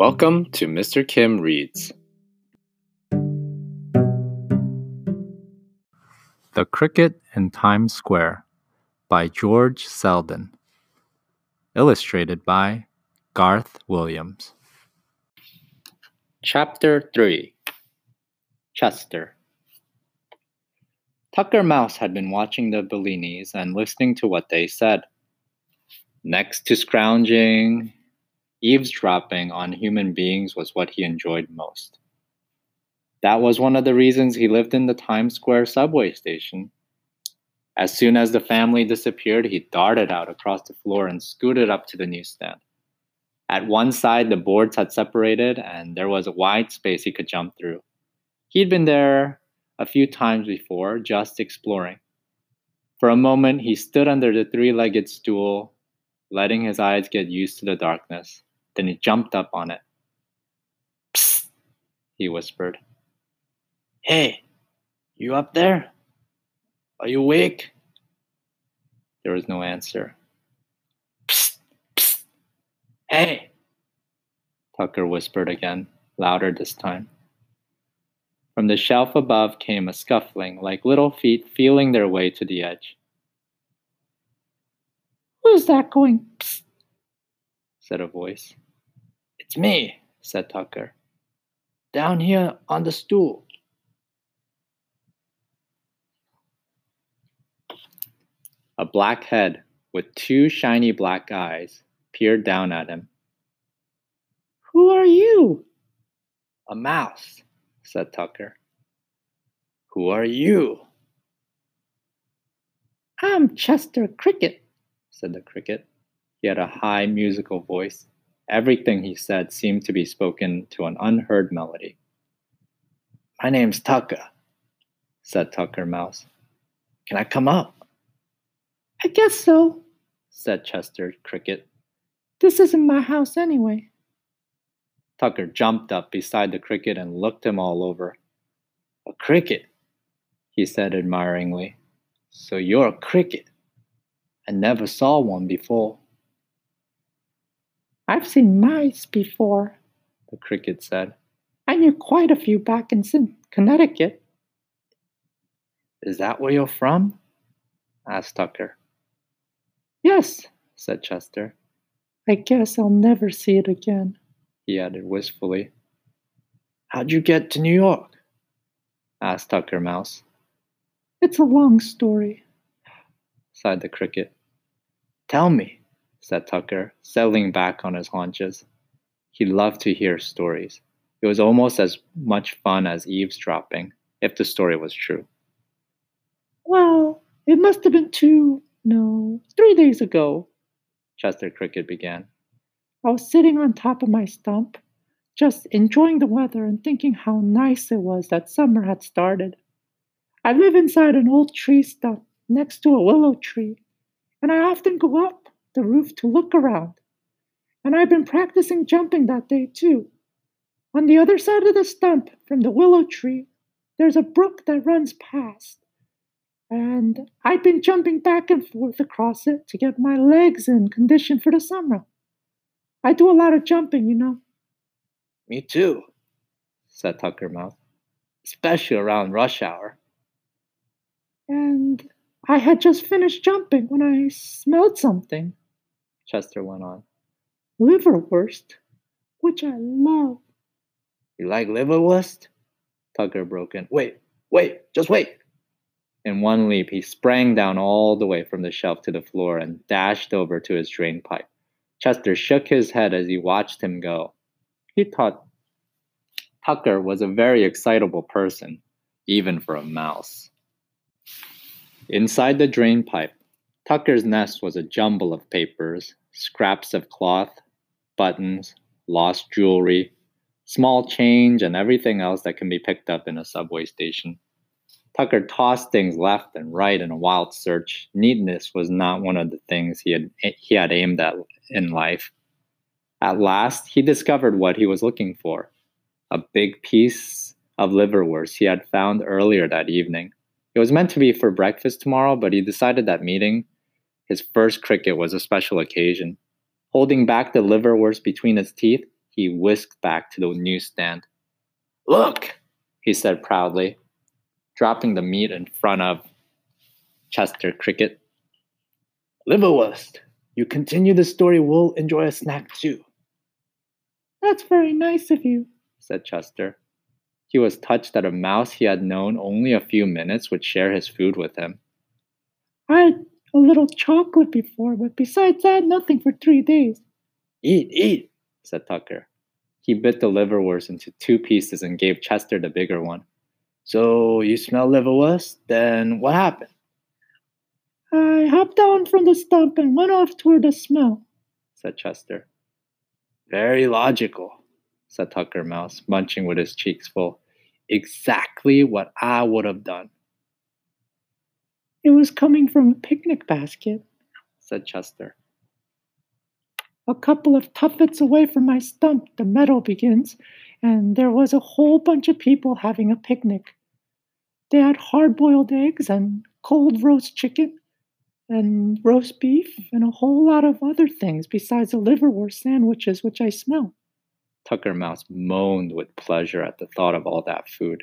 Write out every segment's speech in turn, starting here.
Welcome to Mr. Kim Reads. The Cricket in Times Square by George Selden. Illustrated by Garth Williams. Chapter 3 Chester Tucker Mouse had been watching the Bellinis and listening to what they said. Next to scrounging, eavesdropping on human beings was what he enjoyed most. That was one of the reasons he lived in the Times Square subway station. As soon as the family disappeared, he darted out across the floor and scooted up to the newsstand. At one side, the boards had separated, and there was a wide space he could jump through. He'd been there a few times before, just exploring. For a moment, he stood under the three legged stool, letting his eyes get used to the darkness. Then he jumped up on it. Psst, he whispered. Hey, you up there? Are you awake? There was no answer. Psst, psst. Hey, Tucker whispered again, louder this time. From the shelf above came a scuffling, like little feet feeling their way to the edge. Who's that going? Psst, said a voice. It's me, said Tucker. Down here on the stool. A black head with two shiny black eyes peered down at him. Who are you? A mouse, said Tucker. Who are you? I'm Chester Cricket, said the cricket. He had a high musical voice. Everything he said seemed to be spoken to an unheard melody. My name's Tucker, said Tucker Mouse. Can I come up? I guess so, said Chester Cricket. This isn't my house anyway. Tucker jumped up beside the cricket and looked him all over. A cricket, he said admiringly. So you're a cricket. I never saw one before. I've seen mice before, the cricket said. I knew quite a few back in Connecticut. Is that where you're from? asked Tucker. Yes, said Chester. I guess I'll never see it again, he added wistfully. How'd you get to New York? asked Tucker Mouse. It's a long story, sighed the cricket. Tell me, said Tucker, settling back on his haunches. He loved to hear stories. It was almost as much fun as eavesdropping, if the story was true. Well, it must have been two, no, three days ago, Chester Cricket began. I was sitting on top of my stump, just enjoying the weather and thinking how nice it was that summer had started. I live inside an old tree stump next to a willow tree, and I often go up the roof to look around. And I've been practicing jumping that day too. On the other side of the stump from the willow tree, there's a brook that runs past. And I've been jumping back and forth across it to get my legs in condition for the summer. I do a lot of jumping, you know. Me too, said Tucker Mouse, especially around rush hour. And I had just finished jumping when I smelled something. Chester went on. Liverwurst, which I love. You like liverwurst? Tucker broke in. Wait, wait, just wait. In one leap, he sprang down all the way from the shelf to the floor and dashed over to his drain pipe. Chester shook his head as he watched him go. He thought Tucker was a very excitable person, even for a mouse. Inside the drain pipe, Tucker's nest was a jumble of papers, scraps of cloth, buttons, lost jewelry, small change, and everything else that can be picked up in a subway station. Tucker tossed things left and right in a wild search. Neatness was not one of the things he had he had aimed at in life. At last, he discovered what he was looking for: a big piece of liverwurst he had found earlier that evening. It was meant to be for breakfast tomorrow, but he decided that meeting his first cricket was a special occasion. Holding back the liverwurst between his teeth, he whisked back to the newsstand. Look, he said proudly, dropping the meat in front of Chester Cricket. Liverwurst, you continue the story, we'll enjoy a snack too. That's very nice of you, said Chester. He was touched that a mouse he had known only a few minutes would share his food with him. I a little chocolate before, but besides that, nothing for three days. Eat, eat, said Tucker. He bit the liverwurst into two pieces and gave Chester the bigger one. So you smell liverwurst? Then what happened? I hopped down from the stump and went off toward the smell, said Chester. Very logical, said Tucker Mouse, munching with his cheeks full. Exactly what I would have done. It was coming from a picnic basket, said Chester. A couple of tuffets away from my stump, the meadow begins, and there was a whole bunch of people having a picnic. They had hard boiled eggs and cold roast chicken and roast beef and a whole lot of other things besides the liverwurst sandwiches which I smell. Tucker Mouse moaned with pleasure at the thought of all that food.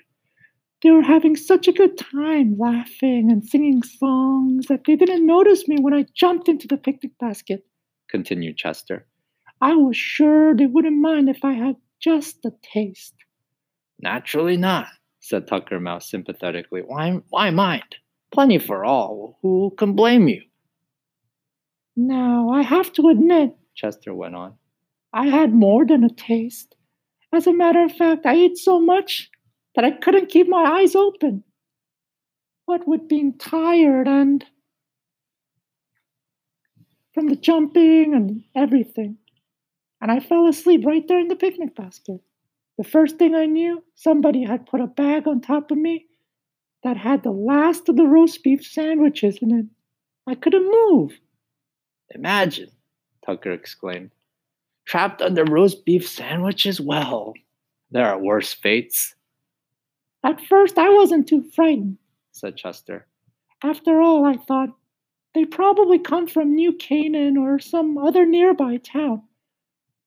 They were having such a good time, laughing and singing songs, that they didn't notice me when I jumped into the picnic basket, continued Chester. I was sure they wouldn't mind if I had just a taste. Naturally not, said Tucker Mouse sympathetically. Why, why mind? Plenty for all. Who can blame you? Now, I have to admit, Chester went on, I had more than a taste. As a matter of fact, I ate so much that I couldn't keep my eyes open. What with being tired and from the jumping and everything. And I fell asleep right there in the picnic basket. The first thing I knew, somebody had put a bag on top of me that had the last of the roast beef sandwiches in it. I couldn't move. Imagine, Tucker exclaimed. Trapped under roast beef sandwiches? Well, there are worse fates. At first, I wasn't too frightened, said Chester. After all, I thought, they probably come from New Canaan or some other nearby town.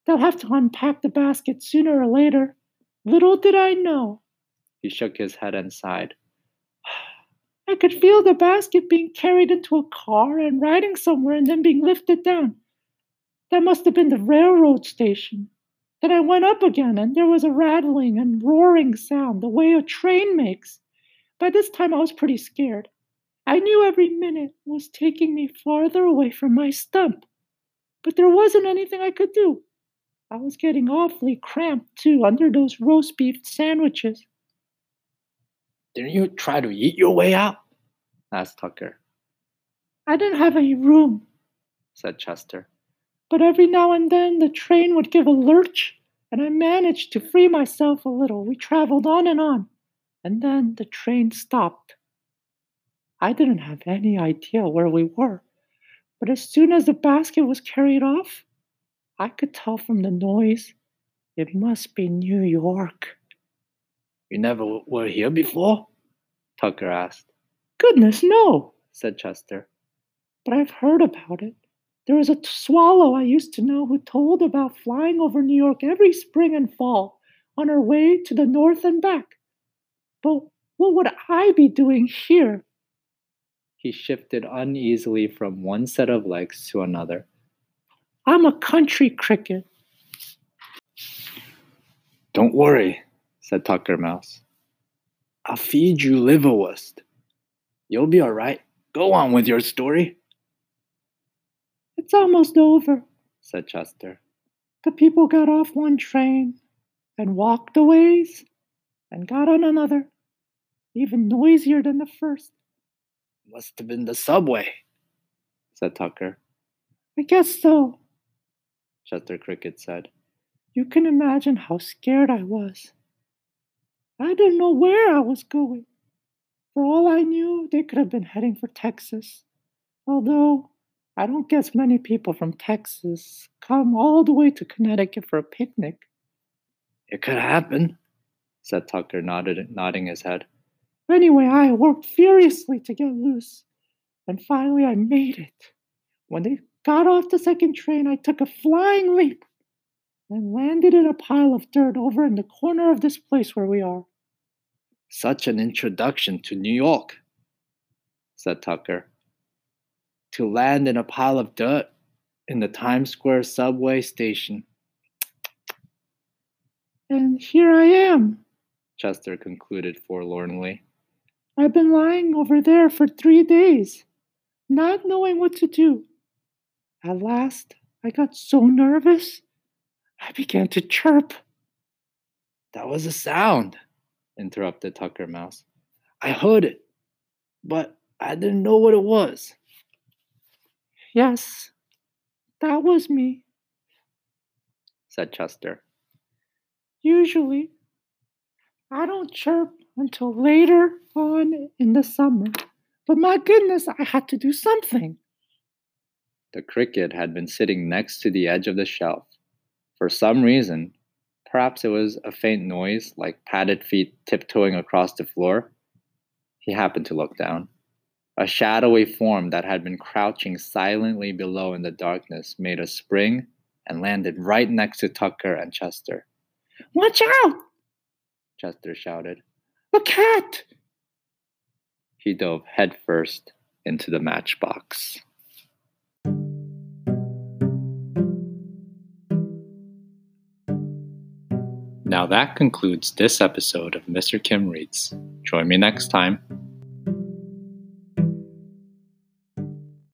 They'll have to unpack the basket sooner or later. Little did I know. He shook his head and sighed. I could feel the basket being carried into a car and riding somewhere and then being lifted down. That must have been the railroad station. Then I went up again, and there was a rattling and roaring sound, the way a train makes. By this time, I was pretty scared. I knew every minute was taking me farther away from my stump, but there wasn't anything I could do. I was getting awfully cramped, too, under those roast beef sandwiches. Didn't you try to eat your way out? asked Tucker. I didn't have any room, said Chester but every now and then the train would give a lurch, and I managed to free myself a little. We traveled on and on, and then the train stopped. I didn't have any idea where we were, but as soon as the basket was carried off, I could tell from the noise it must be New York. You never were here before? Tucker asked. Goodness, no, said Chester. But I've heard about it. There was a swallow I used to know who told about flying over New York every spring and fall on her way to the north and back. But what would I be doing here? He shifted uneasily from one set of legs to another. I'm a country cricket. Don't worry, said Tucker Mouse. I'll feed you liverwurst. You'll be all right. Go on with your story. It's almost over, said Chester. The people got off one train and walked a ways and got on another, even noisier than the first. Must have been the subway, said Tucker. I guess so, Chester Cricket said. You can imagine how scared I was. I didn't know where I was going. For all I knew, they could have been heading for Texas, although I don't guess many people from Texas come all the way to Connecticut for a picnic. It could happen, said Tucker, nodded, nodding his head. Anyway, I worked furiously to get loose, and finally I made it. When they got off the second train, I took a flying leap. and landed in a pile of dirt over in the corner of this place where we are. Such an introduction to New York, said Tucker. To land in a pile of dirt in the Times Square subway station. And here I am, Chester concluded forlornly. I've been lying over there for three days, not knowing what to do. At last, I got so nervous, I began to chirp. That was a sound, interrupted Tucker Mouse. I heard it, but I didn't know what it was. Yes, that was me, said Chester. Usually, I don't chirp until later on in the summer, but my goodness, I had to do something. The cricket had been sitting next to the edge of the shelf. For some reason, perhaps it was a faint noise like padded feet tiptoeing across the floor, he happened to look down. A shadowy form that had been crouching silently below in the darkness made a spring and landed right next to Tucker and Chester. Watch out! Chester shouted. A cat! He dove headfirst into the matchbox. Now that concludes this episode of Mr. Kim Reads. Join me next time